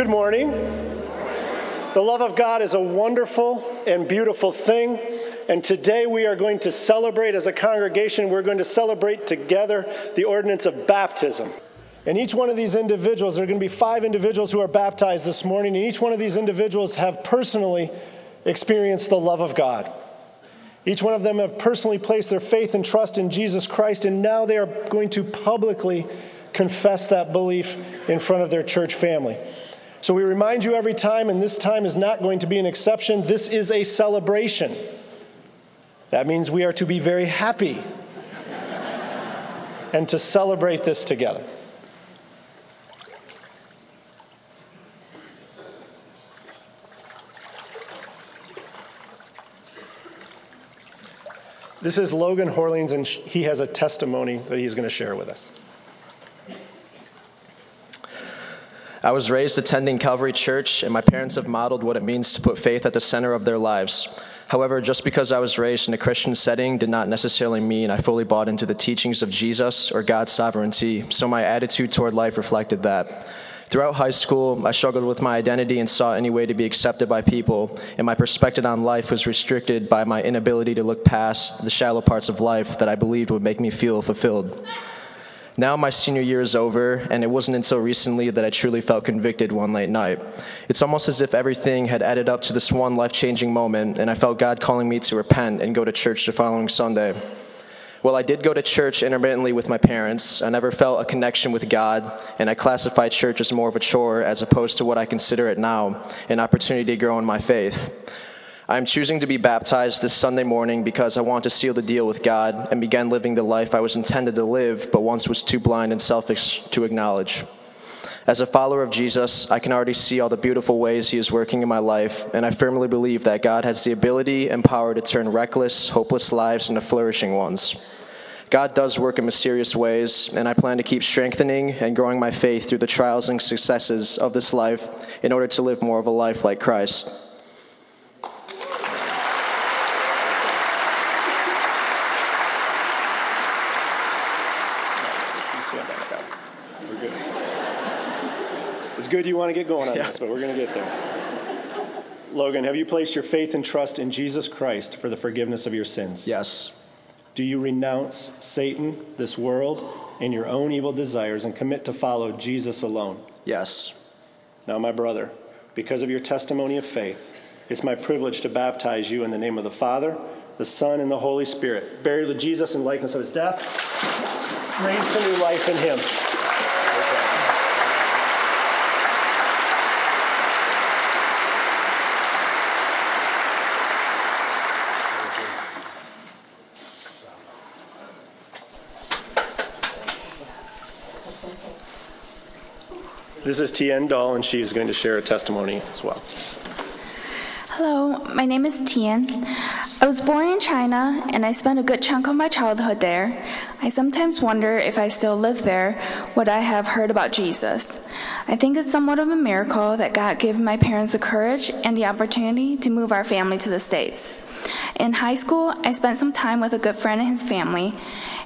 Good morning. The love of God is a wonderful and beautiful thing. And today we are going to celebrate as a congregation, we're going to celebrate together the ordinance of baptism. And each one of these individuals, there are going to be five individuals who are baptized this morning, and each one of these individuals have personally experienced the love of God. Each one of them have personally placed their faith and trust in Jesus Christ, and now they are going to publicly confess that belief in front of their church family. So we remind you every time, and this time is not going to be an exception. This is a celebration. That means we are to be very happy and to celebrate this together. This is Logan Horlings, and he has a testimony that he's going to share with us. I was raised attending Calvary Church, and my parents have modeled what it means to put faith at the center of their lives. However, just because I was raised in a Christian setting did not necessarily mean I fully bought into the teachings of Jesus or God's sovereignty, so my attitude toward life reflected that. Throughout high school, I struggled with my identity and sought any way to be accepted by people, and my perspective on life was restricted by my inability to look past the shallow parts of life that I believed would make me feel fulfilled. Now my senior year is over, and it wasn't until recently that I truly felt convicted one late night. It's almost as if everything had added up to this one life changing moment, and I felt God calling me to repent and go to church the following Sunday. Well, I did go to church intermittently with my parents. I never felt a connection with God, and I classified church as more of a chore as opposed to what I consider it now an opportunity to grow in my faith. I'm choosing to be baptized this Sunday morning because I want to seal the deal with God and begin living the life I was intended to live, but once was too blind and selfish to acknowledge. As a follower of Jesus, I can already see all the beautiful ways He is working in my life, and I firmly believe that God has the ability and power to turn reckless, hopeless lives into flourishing ones. God does work in mysterious ways, and I plan to keep strengthening and growing my faith through the trials and successes of this life in order to live more of a life like Christ. Good you want to get going on yeah. this, but we're going to get there. Logan, have you placed your faith and trust in Jesus Christ for the forgiveness of your sins? Yes. Do you renounce Satan, this world, and your own evil desires and commit to follow Jesus alone? Yes. Now, my brother, because of your testimony of faith, it's my privilege to baptize you in the name of the Father, the Son, and the Holy Spirit. Buried with Jesus in likeness of his death, raised to new life in him. This is Tien Dahl, and she is going to share a testimony as well. Hello, my name is Tian. I was born in China and I spent a good chunk of my childhood there. I sometimes wonder if I still live there, would I have heard about Jesus? I think it's somewhat of a miracle that God gave my parents the courage and the opportunity to move our family to the States. In high school, I spent some time with a good friend and his family.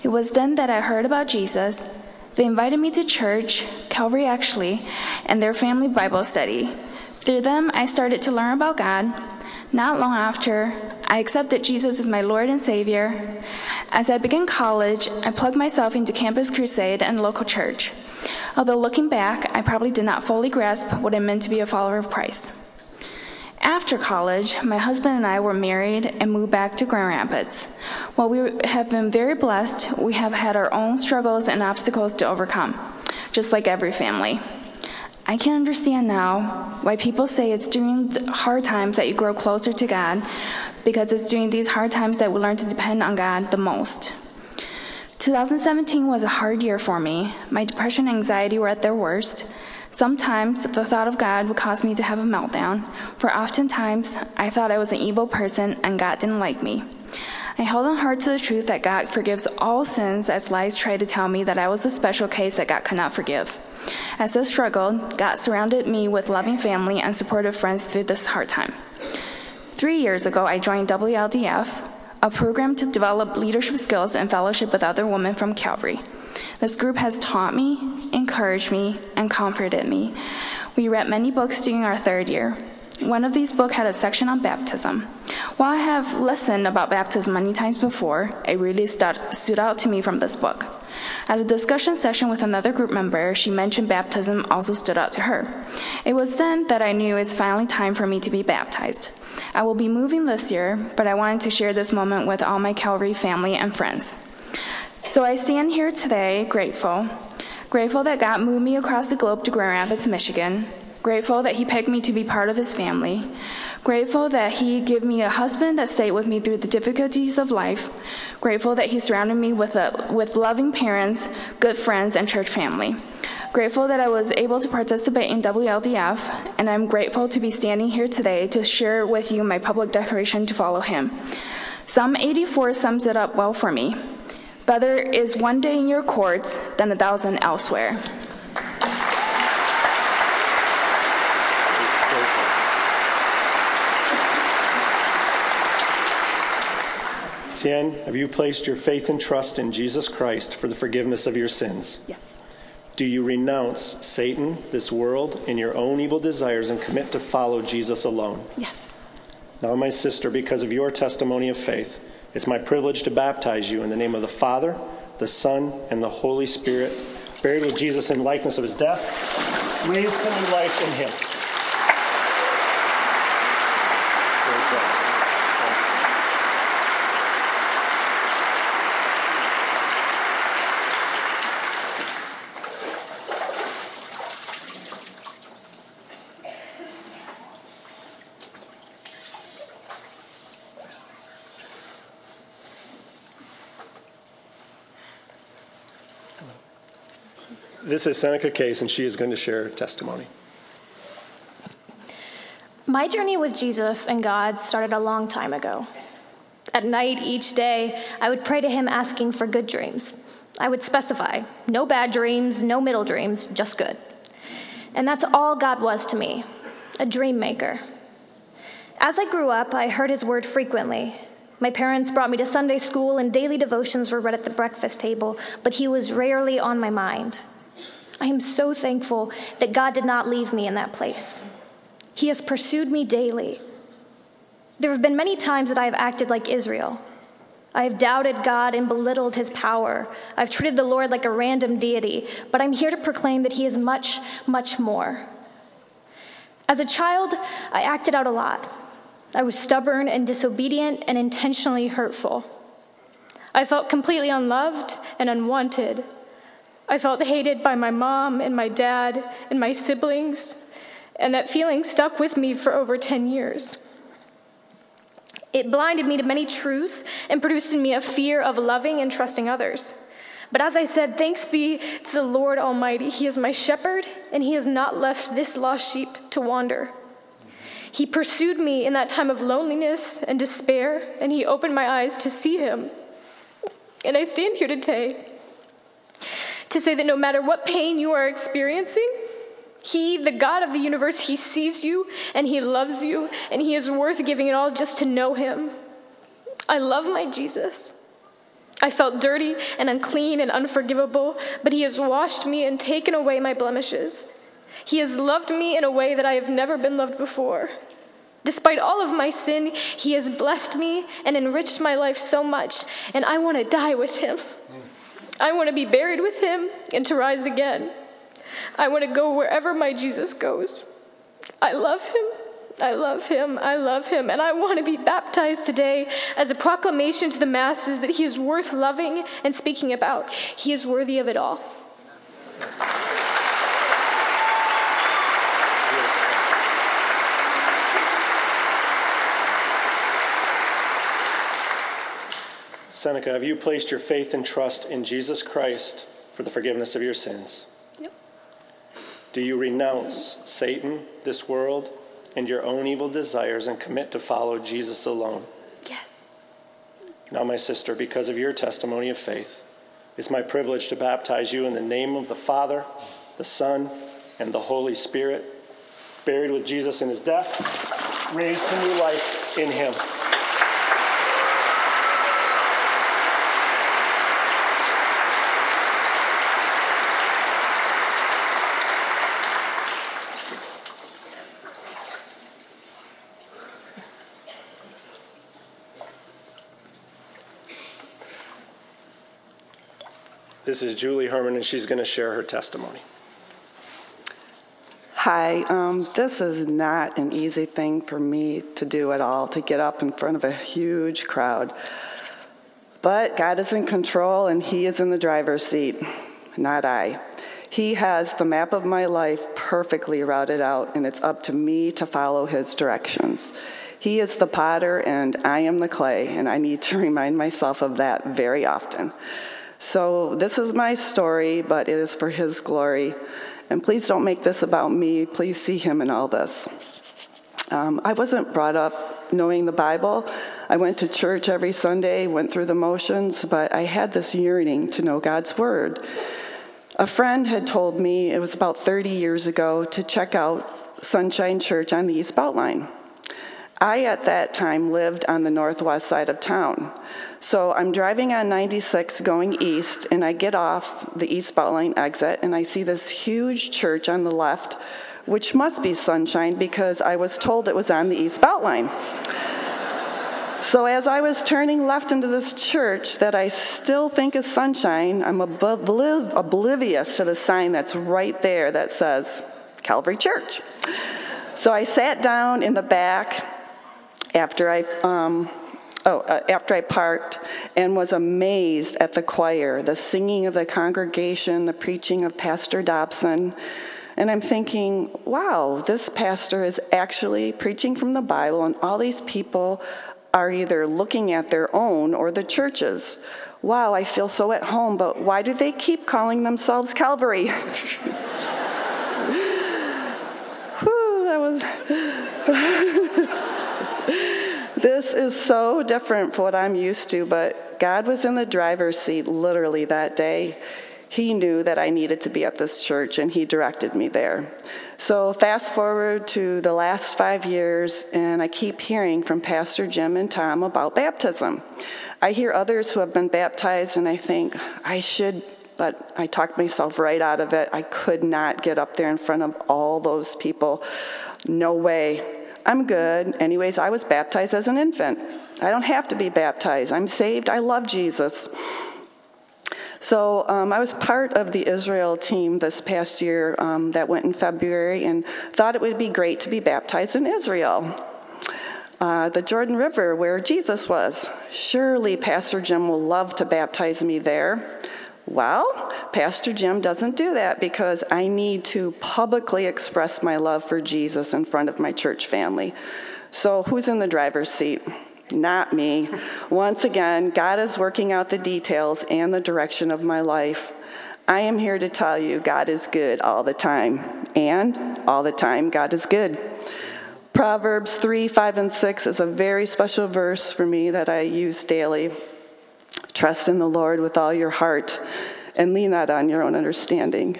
It was then that I heard about Jesus, they invited me to church, Calvary actually, and their family Bible study. Through them, I started to learn about God. Not long after, I accepted Jesus as my Lord and Savior. As I began college, I plugged myself into Campus Crusade and local church. Although looking back, I probably did not fully grasp what it meant to be a follower of Christ. After college, my husband and I were married and moved back to Grand Rapids. While we have been very blessed, we have had our own struggles and obstacles to overcome, just like every family. I can understand now why people say it's during hard times that you grow closer to God, because it's during these hard times that we learn to depend on God the most. 2017 was a hard year for me. My depression and anxiety were at their worst. Sometimes the thought of God would cause me to have a meltdown, for oftentimes I thought I was an evil person and God didn't like me. I held on hard to the truth that God forgives all sins as lies tried to tell me that I was a special case that God could not forgive. As I struggled, God surrounded me with loving family and supportive friends through this hard time. Three years ago, I joined WLDF, a program to develop leadership skills and fellowship with other women from Calvary. This group has taught me, encouraged me, and comforted me. We read many books during our third year. One of these books had a section on baptism. While I have listened about baptism many times before, it really stood, out to me from this book. At a discussion session with another group member, she mentioned baptism also stood out to her. It was then that I knew it's finally time for me to be baptized. I will be moving this year, but I wanted to share this moment with all my Calvary family and friends. So I stand here today grateful. Grateful that God moved me across the globe to Grand Rapids, Michigan. Grateful that He picked me to be part of His family. Grateful that He gave me a husband that stayed with me through the difficulties of life. Grateful that He surrounded me with, a, with loving parents, good friends, and church family. Grateful that I was able to participate in WLDF, and I'm grateful to be standing here today to share with you my public declaration to follow Him. Psalm 84 sums it up well for me. Better is one day in your courts than a thousand elsewhere. Tian, have you placed your faith and trust in Jesus Christ for the forgiveness of your sins? Yes. Do you renounce Satan, this world, and your own evil desires and commit to follow Jesus alone? Yes. Now, my sister, because of your testimony of faith, it's my privilege to baptize you in the name of the Father, the Son, and the Holy Spirit, buried with Jesus in likeness of his death, raised to new life in him. This is Seneca Case, and she is going to share her testimony. My journey with Jesus and God started a long time ago. At night each day, I would pray to Him asking for good dreams. I would specify no bad dreams, no middle dreams, just good. And that's all God was to me a dream maker. As I grew up, I heard His word frequently. My parents brought me to Sunday school, and daily devotions were read at the breakfast table, but He was rarely on my mind. I am so thankful that God did not leave me in that place. He has pursued me daily. There have been many times that I have acted like Israel. I have doubted God and belittled his power. I've treated the Lord like a random deity, but I'm here to proclaim that he is much, much more. As a child, I acted out a lot. I was stubborn and disobedient and intentionally hurtful. I felt completely unloved and unwanted. I felt hated by my mom and my dad and my siblings, and that feeling stuck with me for over 10 years. It blinded me to many truths and produced in me a fear of loving and trusting others. But as I said, thanks be to the Lord Almighty. He is my shepherd, and He has not left this lost sheep to wander. He pursued me in that time of loneliness and despair, and He opened my eyes to see Him. And I stand here today to say that no matter what pain you are experiencing, He, the God of the universe, He sees you and He loves you, and He is worth giving it all just to know Him. I love my Jesus. I felt dirty and unclean and unforgivable, but He has washed me and taken away my blemishes. He has loved me in a way that I have never been loved before. Despite all of my sin, He has blessed me and enriched my life so much, and I want to die with Him. Mm. I want to be buried with him and to rise again. I want to go wherever my Jesus goes. I love him. I love him. I love him. And I want to be baptized today as a proclamation to the masses that he is worth loving and speaking about. He is worthy of it all. Seneca, have you placed your faith and trust in Jesus Christ for the forgiveness of your sins? Yep. Do you renounce Satan, this world, and your own evil desires and commit to follow Jesus alone? Yes. Now, my sister, because of your testimony of faith, it's my privilege to baptize you in the name of the Father, the Son, and the Holy Spirit, buried with Jesus in his death, raised to new life in him. This is Julie Herman, and she's going to share her testimony. Hi, um, this is not an easy thing for me to do at all, to get up in front of a huge crowd. But God is in control and He is in the driver's seat, not I. He has the map of my life perfectly routed out, and it's up to me to follow His directions. He is the potter, and I am the clay, and I need to remind myself of that very often. So, this is my story, but it is for His glory. And please don't make this about me. Please see Him in all this. Um, I wasn't brought up knowing the Bible. I went to church every Sunday, went through the motions, but I had this yearning to know God's Word. A friend had told me, it was about 30 years ago, to check out Sunshine Church on the East Beltline. I, at that time, lived on the northwest side of town. So I'm driving on 96 going east, and I get off the East Beltline exit, and I see this huge church on the left, which must be Sunshine because I was told it was on the East Beltline. So, as I was turning left into this church that I still think is sunshine, I'm oblivious to the sign that's right there that says Calvary Church. So, I sat down in the back after I. Um, oh, uh, after I parked, and was amazed at the choir, the singing of the congregation, the preaching of Pastor Dobson. And I'm thinking, wow, this pastor is actually preaching from the Bible, and all these people are either looking at their own or the churches. Wow, I feel so at home, but why do they keep calling themselves Calvary? Whew, that was. This is so different from what I'm used to, but God was in the driver's seat literally that day he knew that I needed to be at this church and he directed me there. So, fast forward to the last five years, and I keep hearing from Pastor Jim and Tom about baptism. I hear others who have been baptized, and I think I should, but I talked myself right out of it. I could not get up there in front of all those people. No way. I'm good. Anyways, I was baptized as an infant. I don't have to be baptized. I'm saved. I love Jesus. So um, I was part of the Israel team this past year um, that went in February and thought it would be great to be baptized in Israel. Uh, the Jordan River, where Jesus was. Surely Pastor Jim will love to baptize me there. Well, Pastor Jim doesn't do that because I need to publicly express my love for Jesus in front of my church family. So, who's in the driver's seat? not me. Once again, God is working out the details and the direction of my life. I am here to tell you God is good all the time, and all the time, God is good. Proverbs 3, 5, and 6 is a very special verse for me that I use daily. Trust in the Lord with all your heart and lean not on your own understanding.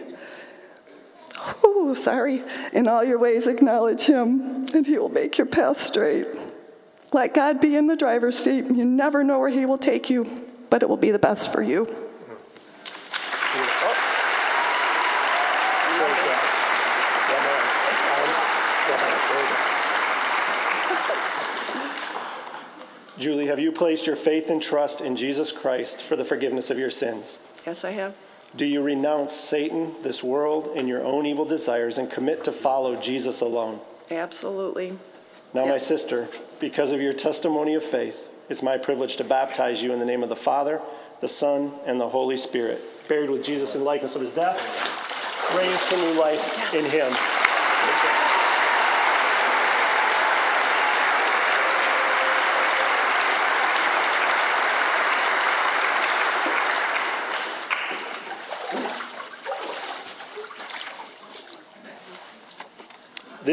Oh, sorry. In all your ways, acknowledge him, and he will make your path straight. Let God be in the driver's seat. You never know where He will take you, but it will be the best for you. Julie, have you placed your faith and trust in Jesus Christ for the forgiveness of your sins? Yes, I have. Do you renounce Satan, this world, and your own evil desires and commit to follow Jesus alone? Absolutely. Now, my sister, because of your testimony of faith, it's my privilege to baptize you in the name of the Father, the Son, and the Holy Spirit, buried with Jesus in likeness of his death, raised to new life in him.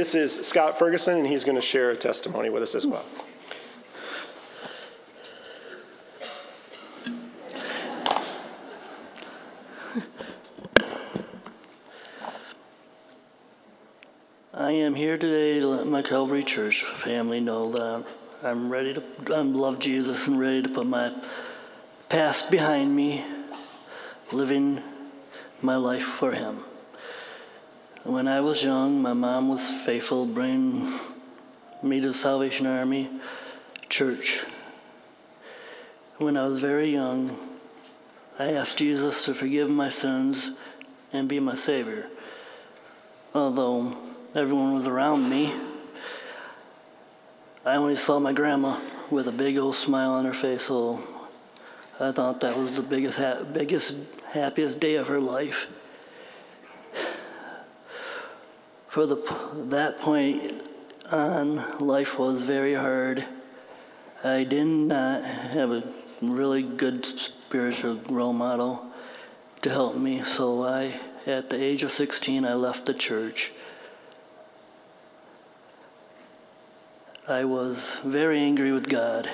This is Scott Ferguson, and he's going to share a testimony with us as well. I am here today to let my Calvary Church family know that I'm ready to I love Jesus and ready to put my past behind me, living my life for Him. When I was young, my mom was faithful, bringing me to the Salvation Army church. When I was very young, I asked Jesus to forgive my sins and be my Savior. Although everyone was around me, I only saw my grandma with a big old smile on her face, so I thought that was the biggest, ha- biggest, happiest day of her life. For the, that point on, life was very hard. I did not have a really good spiritual role model to help me, so I, at the age of 16, I left the church. I was very angry with God,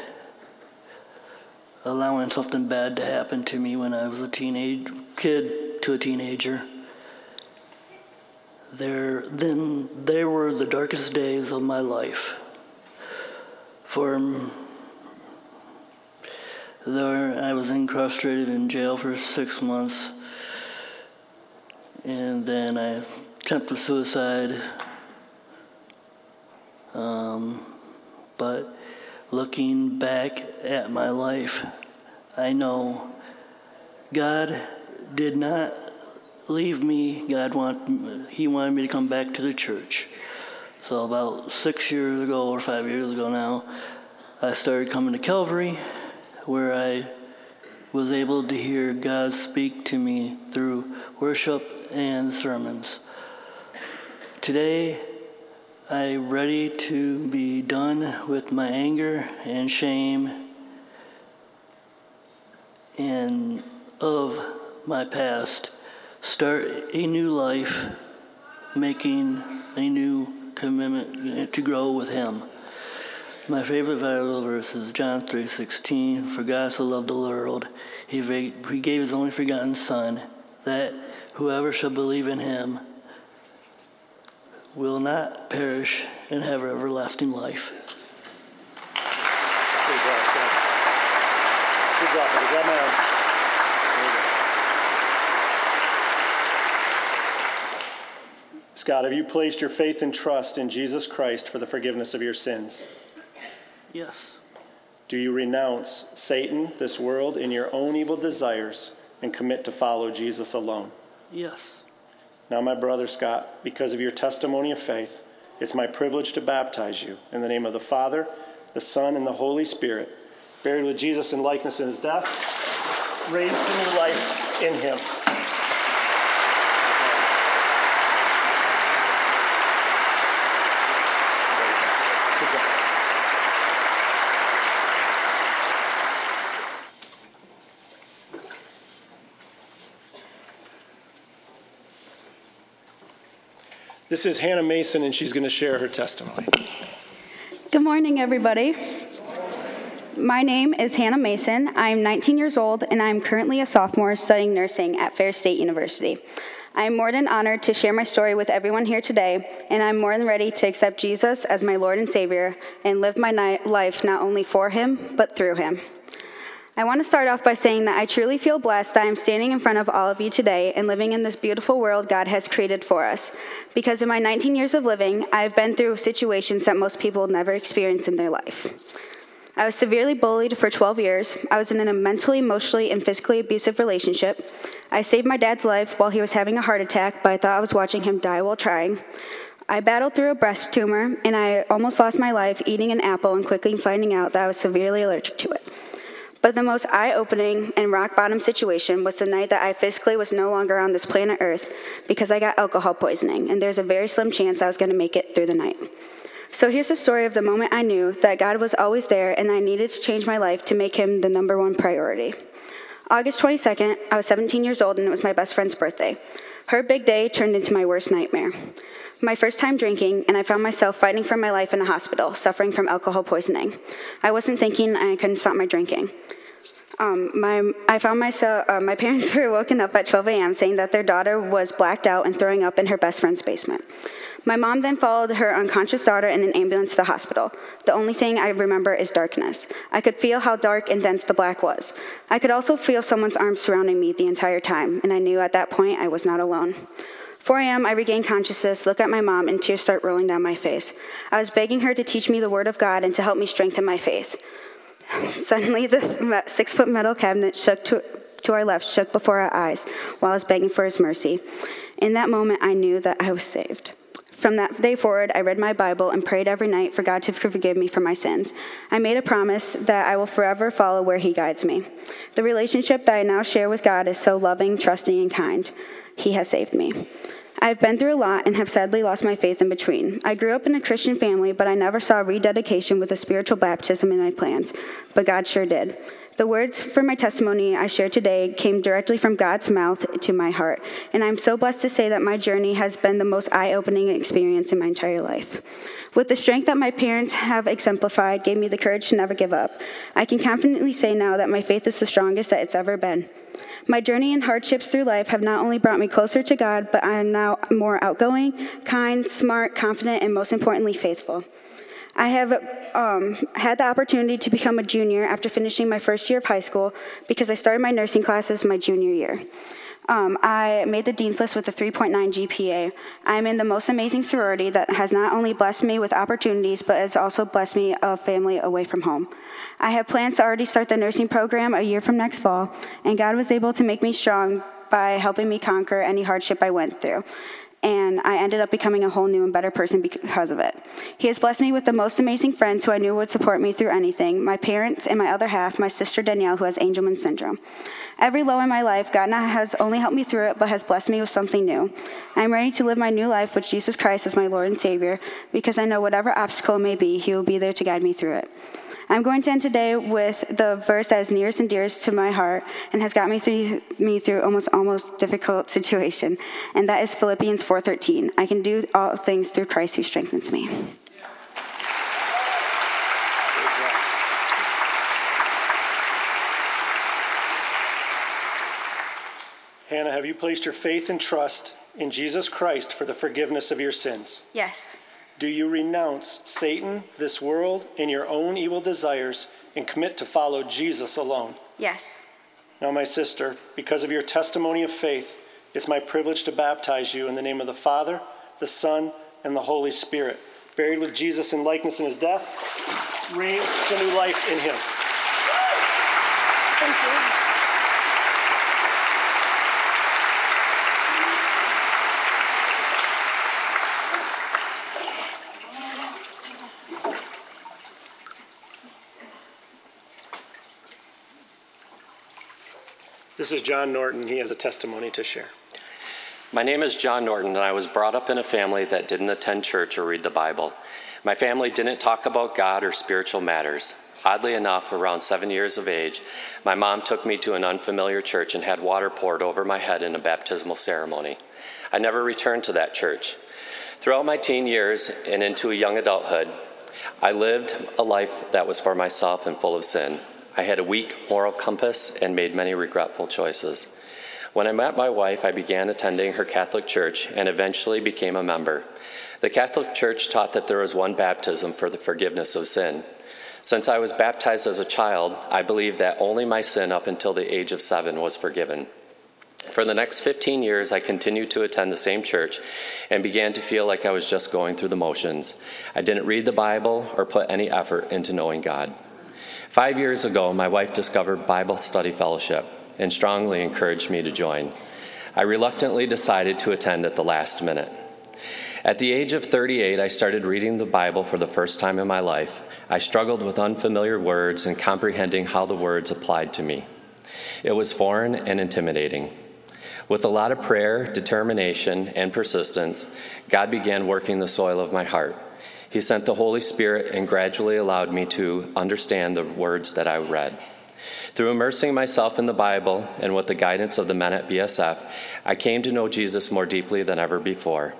allowing something bad to happen to me when I was a teenage kid to a teenager. There, then, there were the darkest days of my life. For there, I was incarcerated in jail for six months, and then I attempted suicide. Um, but looking back at my life, I know God did not leave me. God want He wanted me to come back to the church. So about six years ago or five years ago now, I started coming to Calvary, where I was able to hear God speak to me through worship and sermons. Today, I'm ready to be done with my anger and shame and of my past. Start a new life, making a new commitment to grow with Him. My favorite Bible verse is John 3:16. For God so loved the world, he, he gave His only forgotten Son, that whoever shall believe in Him will not perish and have everlasting life. Good job, Good job, my arm. There you go. Scott, have you placed your faith and trust in Jesus Christ for the forgiveness of your sins? Yes. Do you renounce Satan, this world, and your own evil desires and commit to follow Jesus alone? Yes. Now, my brother Scott, because of your testimony of faith, it's my privilege to baptize you in the name of the Father, the Son, and the Holy Spirit, buried with Jesus in likeness in his death, raised to new life in him. This is Hannah Mason, and she's going to share her testimony. Good morning, everybody. My name is Hannah Mason. I'm 19 years old, and I'm currently a sophomore studying nursing at Ferris State University. I'm more than honored to share my story with everyone here today, and I'm more than ready to accept Jesus as my Lord and Savior and live my life not only for Him, but through Him. I want to start off by saying that I truly feel blessed that I'm standing in front of all of you today and living in this beautiful world God has created for us. Because in my 19 years of living, I've been through situations that most people never experience in their life. I was severely bullied for 12 years. I was in a mentally, emotionally, and physically abusive relationship. I saved my dad's life while he was having a heart attack, but I thought I was watching him die while trying. I battled through a breast tumor, and I almost lost my life eating an apple and quickly finding out that I was severely allergic to it. But the most eye opening and rock bottom situation was the night that I physically was no longer on this planet Earth because I got alcohol poisoning, and there's a very slim chance I was going to make it through the night. So here's the story of the moment I knew that God was always there and I needed to change my life to make Him the number one priority. August 22nd, I was 17 years old and it was my best friend's birthday. Her big day turned into my worst nightmare. My first time drinking, and I found myself fighting for my life in a hospital, suffering from alcohol poisoning. I wasn't thinking and I couldn't stop my drinking. Um, my, I found myself, uh, my parents were woken up at 12 a.m. saying that their daughter was blacked out and throwing up in her best friend's basement. My mom then followed her unconscious daughter in an ambulance to the hospital. The only thing I remember is darkness. I could feel how dark and dense the black was. I could also feel someone's arms surrounding me the entire time, and I knew at that point I was not alone. 4 a.m., I regain consciousness, look at my mom, and tears start rolling down my face. I was begging her to teach me the Word of God and to help me strengthen my faith. Suddenly, the six foot metal cabinet shook to, to our left shook before our eyes while I was begging for his mercy. In that moment, I knew that I was saved. From that day forward, I read my Bible and prayed every night for God to forgive me for my sins. I made a promise that I will forever follow where He guides me. The relationship that I now share with God is so loving, trusting, and kind. He has saved me. I've been through a lot and have sadly lost my faith in between. I grew up in a Christian family, but I never saw rededication with a spiritual baptism in my plans, but God sure did. The words for my testimony I share today came directly from God's mouth to my heart, and I'm so blessed to say that my journey has been the most eye opening experience in my entire life. With the strength that my parents have exemplified, gave me the courage to never give up. I can confidently say now that my faith is the strongest that it's ever been. My journey and hardships through life have not only brought me closer to God, but I am now more outgoing, kind, smart, confident, and most importantly, faithful. I have um, had the opportunity to become a junior after finishing my first year of high school because I started my nursing classes my junior year. Um, I made the Dean's List with a 3.9 GPA. I'm in the most amazing sorority that has not only blessed me with opportunities, but has also blessed me a family away from home. I have plans to already start the nursing program a year from next fall, and God was able to make me strong by helping me conquer any hardship I went through and I ended up becoming a whole new and better person because of it. He has blessed me with the most amazing friends who I knew would support me through anything my parents and my other half, my sister Danielle, who has Angelman syndrome. Every low in my life, God has only helped me through it, but has blessed me with something new. I'm ready to live my new life with Jesus Christ as my Lord and Savior because I know whatever obstacle may be, He will be there to guide me through it. I'm going to end today with the verse that is nearest and dearest to my heart and has got me through me through almost almost difficult situation, and that is Philippians 4:13. I can do all things through Christ who strengthens me. Hannah, have you placed your faith and trust in Jesus Christ for the forgiveness of your sins? Yes. Do you renounce Satan, this world, and your own evil desires and commit to follow Jesus alone? Yes. Now, my sister, because of your testimony of faith, it's my privilege to baptize you in the name of the Father, the Son, and the Holy Spirit. Buried with Jesus in likeness in his death, raised to new life in him. Thank you. This is John Norton. He has a testimony to share. My name is John Norton, and I was brought up in a family that didn't attend church or read the Bible. My family didn't talk about God or spiritual matters. Oddly enough, around seven years of age, my mom took me to an unfamiliar church and had water poured over my head in a baptismal ceremony. I never returned to that church. Throughout my teen years and into young adulthood, I lived a life that was for myself and full of sin. I had a weak moral compass and made many regretful choices. When I met my wife, I began attending her Catholic church and eventually became a member. The Catholic Church taught that there was one baptism for the forgiveness of sin. Since I was baptized as a child, I believe that only my sin up until the age of seven was forgiven. For the next 15 years, I continued to attend the same church and began to feel like I was just going through the motions. I didn't read the Bible or put any effort into knowing God. Five years ago, my wife discovered Bible Study Fellowship and strongly encouraged me to join. I reluctantly decided to attend at the last minute. At the age of 38, I started reading the Bible for the first time in my life. I struggled with unfamiliar words and comprehending how the words applied to me. It was foreign and intimidating. With a lot of prayer, determination, and persistence, God began working the soil of my heart. He sent the Holy Spirit and gradually allowed me to understand the words that I read. Through immersing myself in the Bible and with the guidance of the men at BSF, I came to know Jesus more deeply than ever before.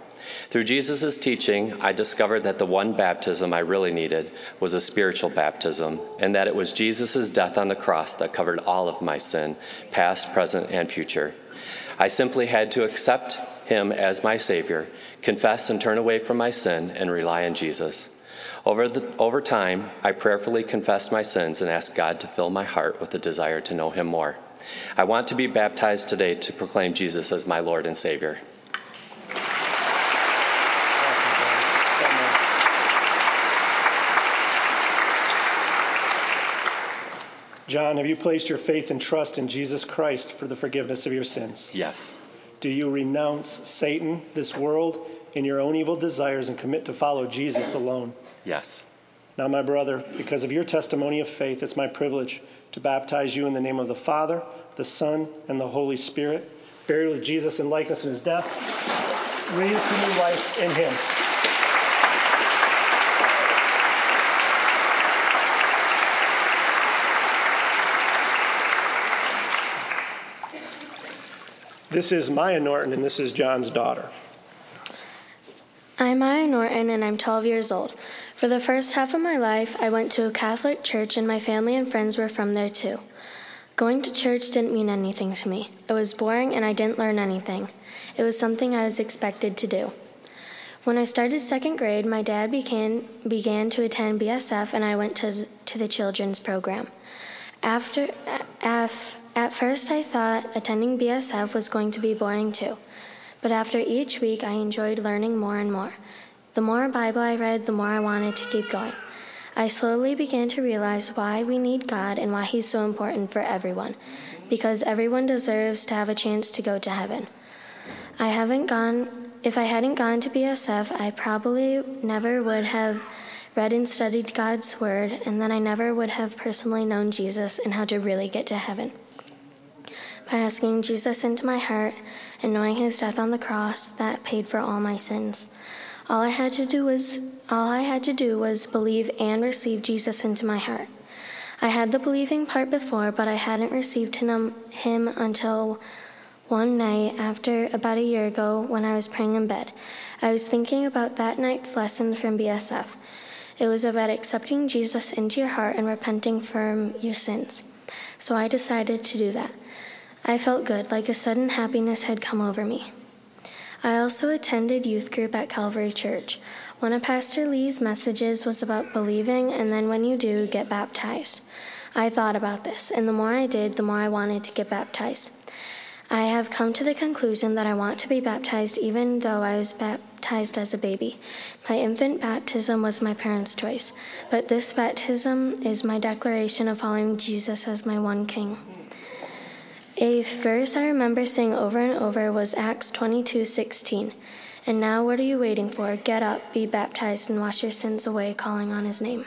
Through Jesus' teaching, I discovered that the one baptism I really needed was a spiritual baptism, and that it was Jesus' death on the cross that covered all of my sin, past, present, and future. I simply had to accept him as my Savior, confess and turn away from my sin, and rely on Jesus. Over, the, over time, I prayerfully confessed my sins and asked God to fill my heart with the desire to know Him more. I want to be baptized today to proclaim Jesus as my Lord and Savior. John, have you placed your faith and trust in Jesus Christ for the forgiveness of your sins? Yes. Do you renounce Satan, this world, and your own evil desires and commit to follow Jesus alone? Yes. Now, my brother, because of your testimony of faith, it's my privilege to baptize you in the name of the Father, the Son, and the Holy Spirit, buried with Jesus in likeness in his death, raised to new life in him. This is Maya Norton, and this is John's daughter. I'm Maya Norton, and I'm 12 years old. For the first half of my life, I went to a Catholic church, and my family and friends were from there too. Going to church didn't mean anything to me. It was boring, and I didn't learn anything. It was something I was expected to do. When I started second grade, my dad began, began to attend BSF, and I went to, to the children's program. After, af, at first, I thought attending BSF was going to be boring too. But after each week, I enjoyed learning more and more. The more Bible I read, the more I wanted to keep going. I slowly began to realize why we need God and why He's so important for everyone, because everyone deserves to have a chance to go to heaven. I haven't gone, if I hadn't gone to BSF, I probably never would have read and studied God's Word, and then I never would have personally known Jesus and how to really get to heaven by asking Jesus into my heart and knowing his death on the cross that paid for all my sins. All I had to do was all I had to do was believe and receive Jesus into my heart. I had the believing part before, but I hadn't received him, um, him until one night after about a year ago when I was praying in bed. I was thinking about that night's lesson from BSF. It was about accepting Jesus into your heart and repenting from your sins. So I decided to do that. I felt good, like a sudden happiness had come over me. I also attended youth group at Calvary Church. One of Pastor Lee's messages was about believing, and then when you do, get baptized. I thought about this, and the more I did, the more I wanted to get baptized. I have come to the conclusion that I want to be baptized even though I was baptized as a baby. My infant baptism was my parents' choice, but this baptism is my declaration of following Jesus as my one king. A verse I remember saying over and over was Acts 22:16. And now what are you waiting for? Get up, be baptized and wash your sins away calling on his name.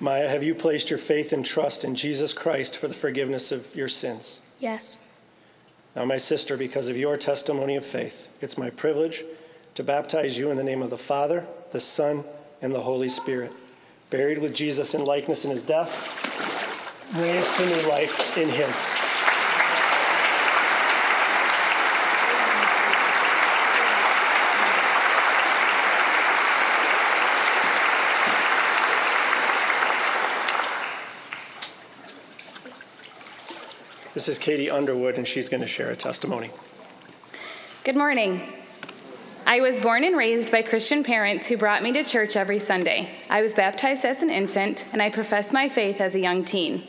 Maya, have you placed your faith and trust in Jesus Christ for the forgiveness of your sins? Yes. Now, my sister, because of your testimony of faith, it's my privilege to baptize you in the name of the Father, the Son, and the Holy Spirit, buried with Jesus in likeness in his death, raised to new life in him. This is Katie Underwood, and she's going to share a testimony. Good morning. I was born and raised by Christian parents who brought me to church every Sunday. I was baptized as an infant, and I professed my faith as a young teen.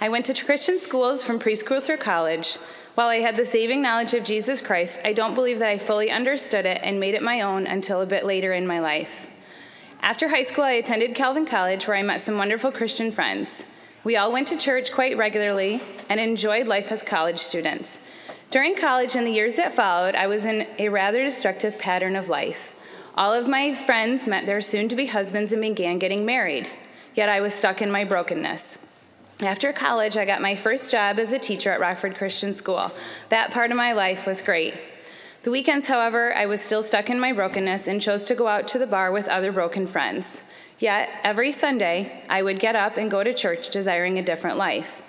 I went to Christian schools from preschool through college. While I had the saving knowledge of Jesus Christ, I don't believe that I fully understood it and made it my own until a bit later in my life. After high school, I attended Calvin College where I met some wonderful Christian friends. We all went to church quite regularly and enjoyed life as college students. During college and the years that followed, I was in a rather destructive pattern of life. All of my friends met their soon to be husbands and began getting married, yet I was stuck in my brokenness. After college, I got my first job as a teacher at Rockford Christian School. That part of my life was great. The weekends, however, I was still stuck in my brokenness and chose to go out to the bar with other broken friends. Yet, every Sunday, I would get up and go to church desiring a different life.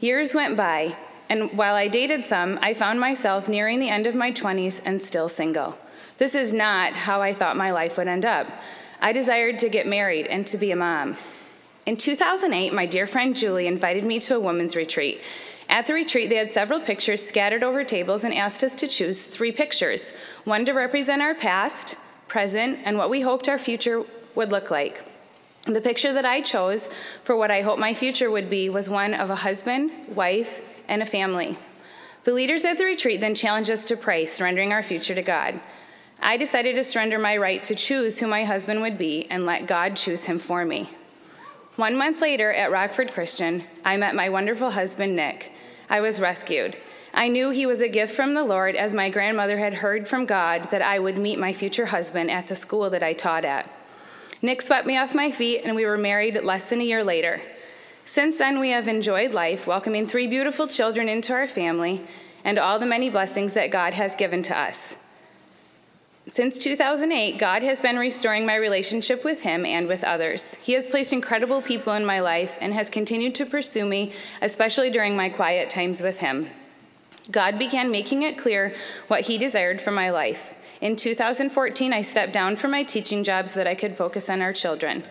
Years went by, and while I dated some, I found myself nearing the end of my 20s and still single. This is not how I thought my life would end up. I desired to get married and to be a mom. In 2008, my dear friend Julie invited me to a women's retreat. At the retreat, they had several pictures scattered over tables and asked us to choose three pictures one to represent our past, present, and what we hoped our future would look like. The picture that I chose for what I hoped my future would be was one of a husband, wife, and a family. The leaders at the retreat then challenged us to pray, surrendering our future to God. I decided to surrender my right to choose who my husband would be and let God choose him for me. One month later at Rockford Christian, I met my wonderful husband, Nick. I was rescued. I knew he was a gift from the Lord as my grandmother had heard from God that I would meet my future husband at the school that I taught at. Nick swept me off my feet, and we were married less than a year later. Since then, we have enjoyed life, welcoming three beautiful children into our family and all the many blessings that God has given to us. Since 2008, God has been restoring my relationship with Him and with others. He has placed incredible people in my life and has continued to pursue me, especially during my quiet times with Him. God began making it clear what He desired for my life. In 2014, I stepped down from my teaching job so that I could focus on our children.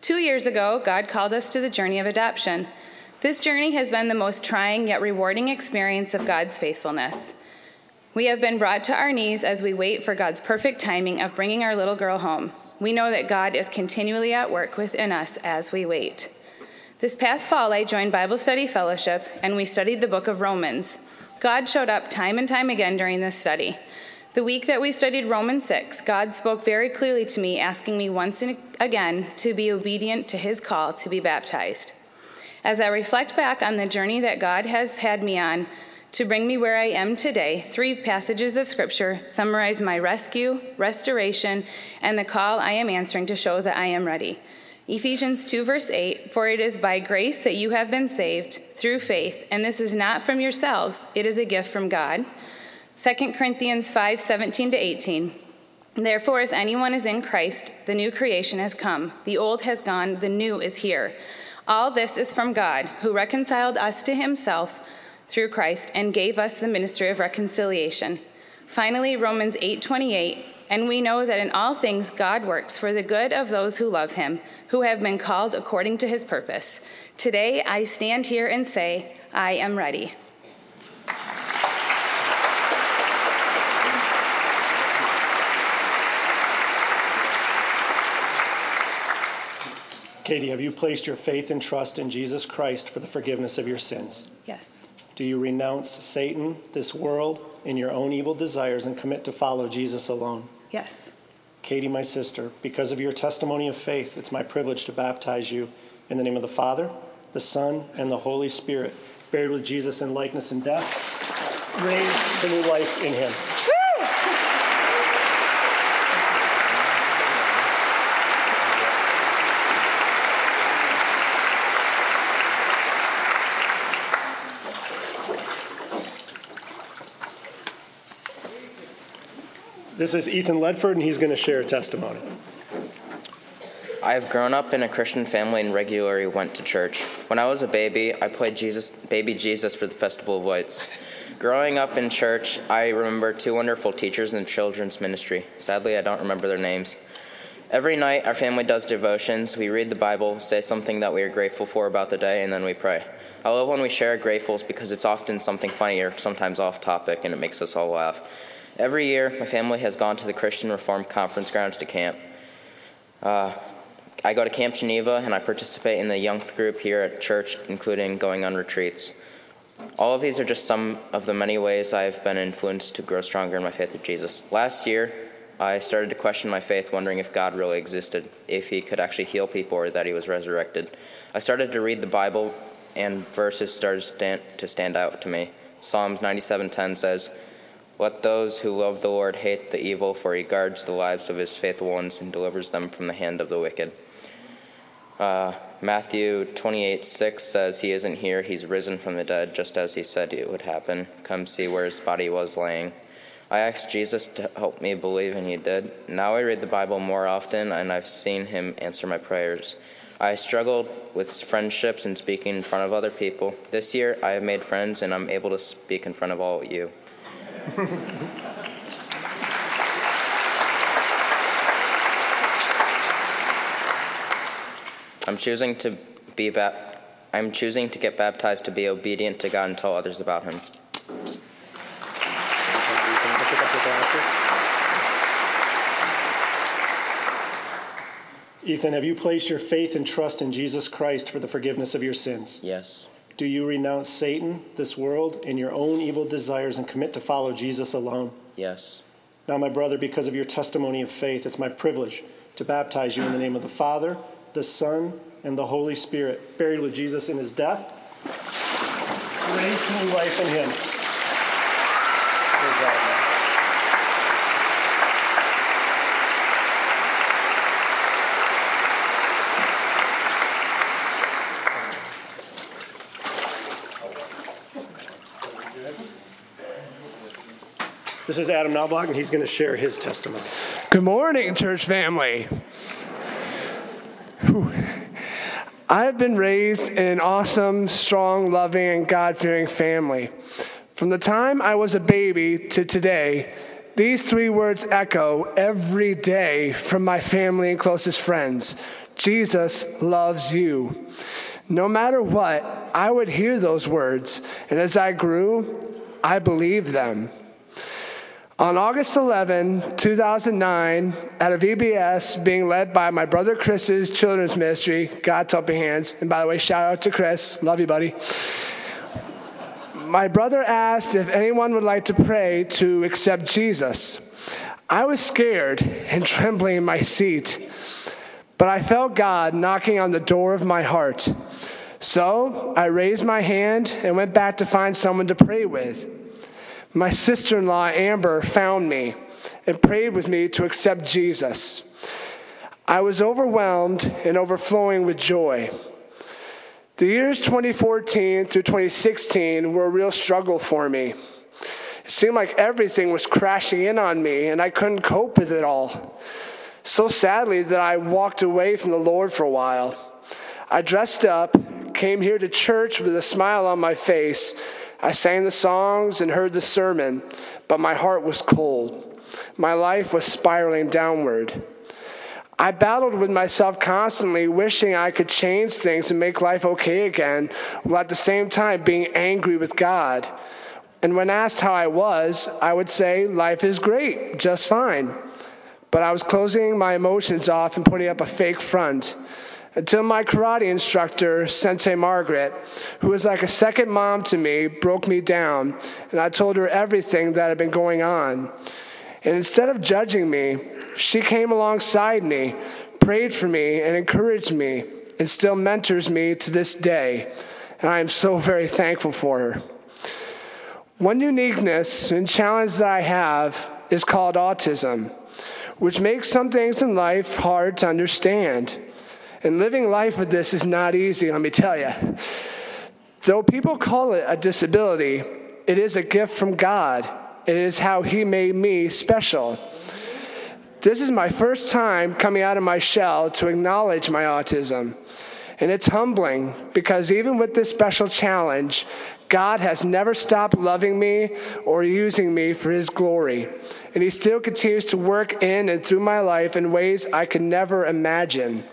Two years ago, God called us to the journey of adoption. This journey has been the most trying yet rewarding experience of God's faithfulness. We have been brought to our knees as we wait for God's perfect timing of bringing our little girl home. We know that God is continually at work within us as we wait. This past fall, I joined Bible Study Fellowship and we studied the book of Romans. God showed up time and time again during this study. The week that we studied Romans 6, God spoke very clearly to me, asking me once and again to be obedient to his call to be baptized. As I reflect back on the journey that God has had me on to bring me where I am today, three passages of Scripture summarize my rescue, restoration, and the call I am answering to show that I am ready. Ephesians 2, verse 8 For it is by grace that you have been saved through faith, and this is not from yourselves, it is a gift from God 2 Corinthians 5 17 to 18. Therefore, if anyone is in Christ, the new creation has come. The old has gone, the new is here. All this is from God, who reconciled us to himself through Christ and gave us the ministry of reconciliation. Finally, Romans 8:28, and we know that in all things God works for the good of those who love him, who have been called according to his purpose. Today I stand here and say, I am ready. Katie, have you placed your faith and trust in Jesus Christ for the forgiveness of your sins? Yes. Do you renounce Satan, this world, and your own evil desires and commit to follow Jesus alone? Yes. Katie, my sister, because of your testimony of faith, it's my privilege to baptize you in the name of the Father, the Son, and the Holy Spirit, buried with Jesus in likeness and death, raised to new life in him. This is Ethan Ledford, and he's going to share a testimony. I have grown up in a Christian family and regularly went to church. When I was a baby, I played Jesus, Baby Jesus for the Festival of Lights. Growing up in church, I remember two wonderful teachers in the children's ministry. Sadly, I don't remember their names. Every night, our family does devotions. We read the Bible, say something that we are grateful for about the day, and then we pray. I love when we share gratefuls because it's often something funny or sometimes off topic, and it makes us all laugh. Every year, my family has gone to the Christian Reformed Conference grounds to camp. Uh, I go to Camp Geneva and I participate in the youth group here at church, including going on retreats. All of these are just some of the many ways I've been influenced to grow stronger in my faith with Jesus. Last year, I started to question my faith, wondering if God really existed, if He could actually heal people, or that He was resurrected. I started to read the Bible, and verses started to stand out to me. Psalms 97:10 says, let those who love the Lord hate the evil, for he guards the lives of his faithful ones and delivers them from the hand of the wicked. Uh, Matthew 28 6 says, He isn't here, he's risen from the dead, just as he said it would happen. Come see where his body was laying. I asked Jesus to help me believe, and he did. Now I read the Bible more often, and I've seen him answer my prayers. I struggled with friendships and speaking in front of other people. This year, I have made friends, and I'm able to speak in front of all of you. I'm choosing to be ba- I'm choosing to get baptized to be obedient to God and tell others about him. Ethan, have you placed your faith and trust in Jesus Christ for the forgiveness of your sins? Yes. Do you renounce Satan, this world, and your own evil desires and commit to follow Jesus alone? Yes. Now, my brother, because of your testimony of faith, it's my privilege to baptize you in the name of the Father, the Son, and the Holy Spirit, buried with Jesus in his death, raised to new life in him. This is Adam Knobloch, and he's going to share his testimony. Good morning, church family. Whew. I've been raised in an awesome, strong, loving, and God fearing family. From the time I was a baby to today, these three words echo every day from my family and closest friends Jesus loves you. No matter what, I would hear those words, and as I grew, I believed them. On August 11, 2009, at a VBS being led by my brother Chris's children's ministry, God's Helping Hands, and by the way, shout out to Chris, love you, buddy. My brother asked if anyone would like to pray to accept Jesus. I was scared and trembling in my seat, but I felt God knocking on the door of my heart. So I raised my hand and went back to find someone to pray with my sister in law, Amber, found me and prayed with me to accept Jesus. I was overwhelmed and overflowing with joy. The years 2014 through 2016 were a real struggle for me. It seemed like everything was crashing in on me and I couldn't cope with it all. So sadly that I walked away from the Lord for a while. I dressed up, came here to church with a smile on my face, I sang the songs and heard the sermon, but my heart was cold. My life was spiraling downward. I battled with myself constantly, wishing I could change things and make life okay again, while at the same time being angry with God. And when asked how I was, I would say, Life is great, just fine. But I was closing my emotions off and putting up a fake front until my karate instructor, Sensei Margaret, who was like a second mom to me, broke me down, and I told her everything that had been going on. And instead of judging me, she came alongside me, prayed for me, and encouraged me, and still mentors me to this day. And I am so very thankful for her. One uniqueness and challenge that I have is called autism, which makes some things in life hard to understand. And living life with this is not easy, let me tell you. Though people call it a disability, it is a gift from God. It is how He made me special. This is my first time coming out of my shell to acknowledge my autism. And it's humbling because even with this special challenge, God has never stopped loving me or using me for His glory. And He still continues to work in and through my life in ways I could never imagine.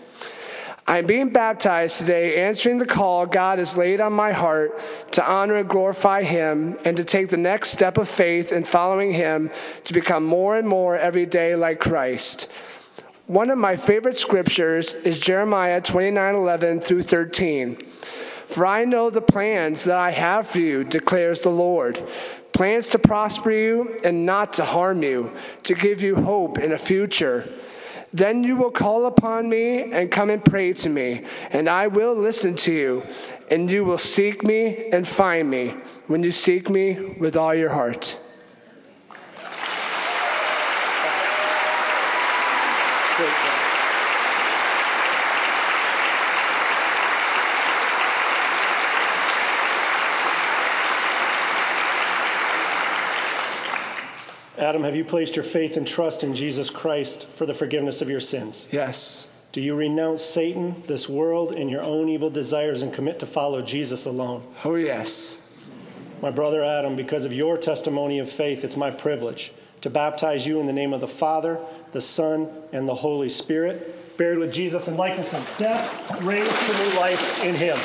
I'm being baptized today, answering the call God has laid on my heart to honor and glorify Him and to take the next step of faith in following Him to become more and more every day like Christ. One of my favorite scriptures is Jeremiah 29 11 through 13. For I know the plans that I have for you, declares the Lord plans to prosper you and not to harm you, to give you hope in a future. Then you will call upon me and come and pray to me, and I will listen to you, and you will seek me and find me when you seek me with all your heart. Adam, have you placed your faith and trust in Jesus Christ for the forgiveness of your sins? Yes. Do you renounce Satan, this world, and your own evil desires and commit to follow Jesus alone? Oh, yes. My brother Adam, because of your testimony of faith, it's my privilege to baptize you in the name of the Father, the Son, and the Holy Spirit, buried with Jesus in likeness of death, raised to new life in Him.